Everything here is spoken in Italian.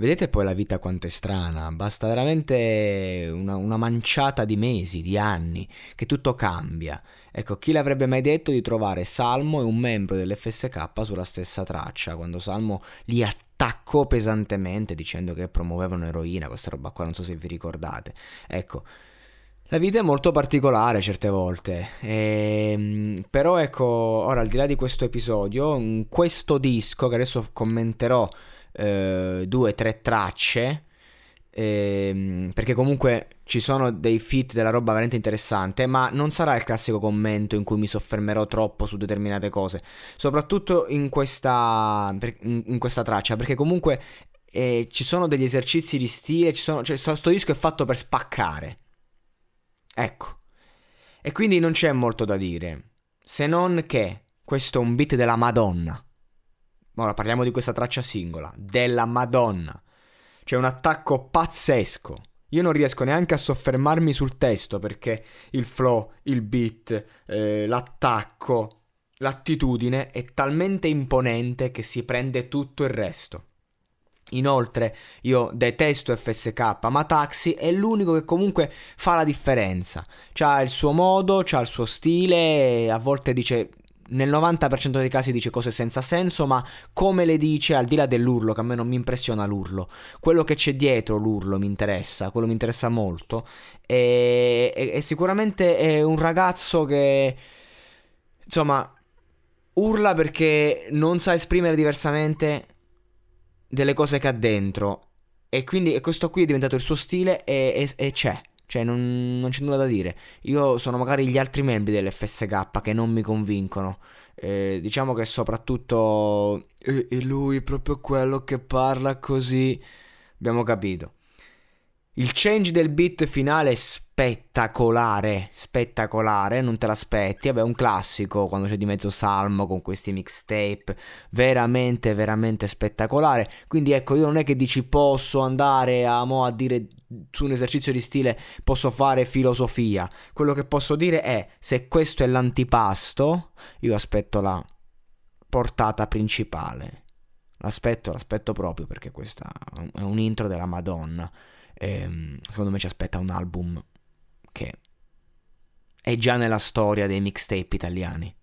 Vedete poi la vita quanto è strana, basta veramente una, una manciata di mesi, di anni, che tutto cambia. Ecco, chi l'avrebbe mai detto di trovare Salmo e un membro dell'FSK sulla stessa traccia, quando Salmo li attaccò pesantemente dicendo che promuovevano eroina, questa roba qua, non so se vi ricordate. Ecco, la vita è molto particolare certe volte, ehm, però ecco, ora al di là di questo episodio, questo disco che adesso commenterò eh, due o tre tracce, ehm, perché comunque ci sono dei fit della roba veramente interessante, ma non sarà il classico commento in cui mi soffermerò troppo su determinate cose, soprattutto in questa, in questa traccia, perché comunque eh, ci sono degli esercizi di stile, ci sono, cioè, questo disco è fatto per spaccare. Ecco. E quindi non c'è molto da dire, se non che questo è un beat della Madonna. Ora parliamo di questa traccia singola, della Madonna. C'è un attacco pazzesco. Io non riesco neanche a soffermarmi sul testo perché il flow, il beat, eh, l'attacco, l'attitudine è talmente imponente che si prende tutto il resto. Inoltre io detesto FSK, ma Taxi è l'unico che comunque fa la differenza. C'ha il suo modo, c'ha il suo stile, a volte dice nel 90% dei casi dice cose senza senso, ma come le dice, al di là dell'urlo, che a me non mi impressiona l'urlo, quello che c'è dietro l'urlo mi interessa, quello mi interessa molto. E, e, e sicuramente è un ragazzo che, insomma, urla perché non sa esprimere diversamente delle cose che ha dentro. E quindi questo qui è diventato il suo stile e, e, e c'è. Cioè, non, non, c'è nulla da dire. Io sono magari gli altri membri dell'FSK che non mi convincono. Eh, diciamo che soprattutto. E, e lui è proprio quello che parla così. Abbiamo capito. Il change del beat finale è spettacolare, spettacolare, non te l'aspetti, vabbè un classico quando c'è di mezzo Salmo con questi mixtape, veramente, veramente spettacolare, quindi ecco io non è che dici posso andare a, mo, a dire su un esercizio di stile posso fare filosofia, quello che posso dire è se questo è l'antipasto, io aspetto la portata principale, l'aspetto, l'aspetto proprio perché questa è un intro della Madonna. E, ehm, secondo me ci aspetta un album che è già nella storia dei mixtape italiani.